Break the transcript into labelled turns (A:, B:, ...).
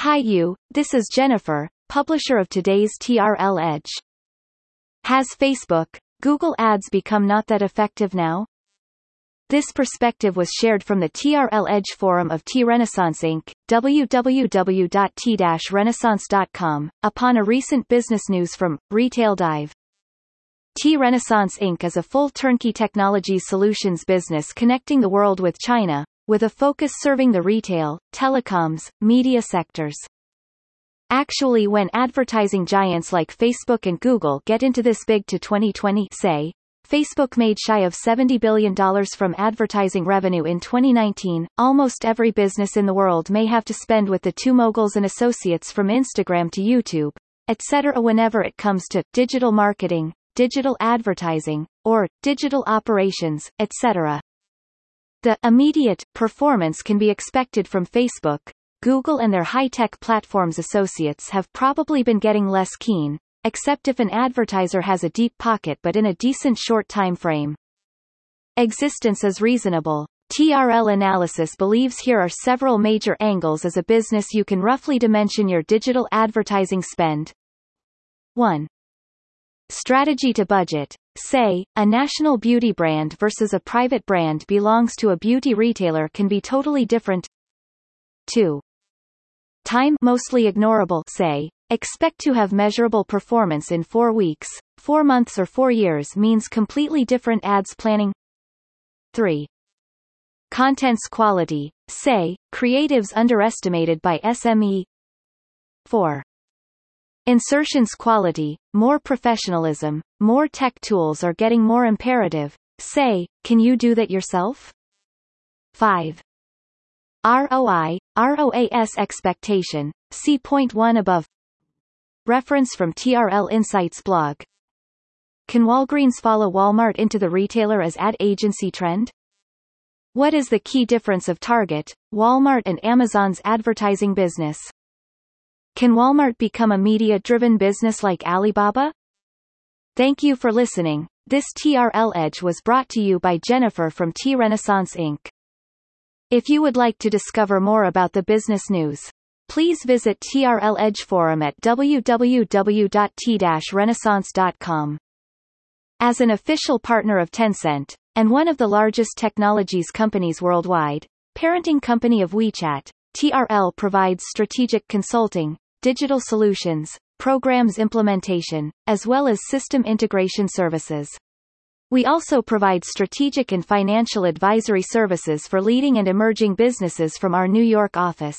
A: Hi you, this is Jennifer, publisher of today's TRL Edge. Has Facebook, Google Ads become not that effective now? This perspective was shared from the TRL Edge forum of T-Renaissance Inc., www.t-renaissance.com, upon a recent business news from Retail Dive. T-Renaissance Inc. is a full turnkey technology solutions business connecting the world with China, with a focus serving the retail, telecoms, media sectors. Actually when advertising giants like Facebook and Google get into this big to 2020 say, Facebook made shy of $70 billion from advertising revenue in 2019. Almost every business in the world may have to spend with the two moguls and associates from Instagram to YouTube, etc. whenever it comes to digital marketing, digital advertising, or digital operations, etc. The immediate performance can be expected from Facebook. Google and their high-tech platforms associates have probably been getting less keen, except if an advertiser has a deep pocket but in a decent short time frame. Existence is reasonable. TRL Analysis believes here are several major angles as a business you can roughly dimension your digital advertising spend. 1. Strategy to budget. Say, a national beauty brand versus a private brand belongs to a beauty retailer can be totally different. 2. Time mostly ignorable say, Expect to have measurable performance in four weeks, four months or four years means completely different ads planning. 3. Content's quality, say, creatives underestimated by SME. 4. Insertions quality, more professionalism, more tech tools are getting more imperative, say, can you do that yourself? 5. ROI, ROAS expectation, see point 1 above Reference from TRL Insights blog. Can Walgreens follow Walmart into the retailer as ad agency trend? What is the key difference of Target, Walmart and Amazon's advertising business? Can Walmart become a media-driven business like Alibaba? Thank you for listening. This TRL Edge was brought to you by Jennifer from T Renaissance Inc. If you would like to discover more about the business news, Please visit TRL Edge Forum at www.t-renaissance.com. As an official partner of Tencent, and one of the largest technologies companies worldwide, parenting company of WeChat, TRL provides strategic consulting, digital solutions, programs implementation, as well as system integration services. We also provide strategic and financial advisory services for leading and emerging businesses from our New York office.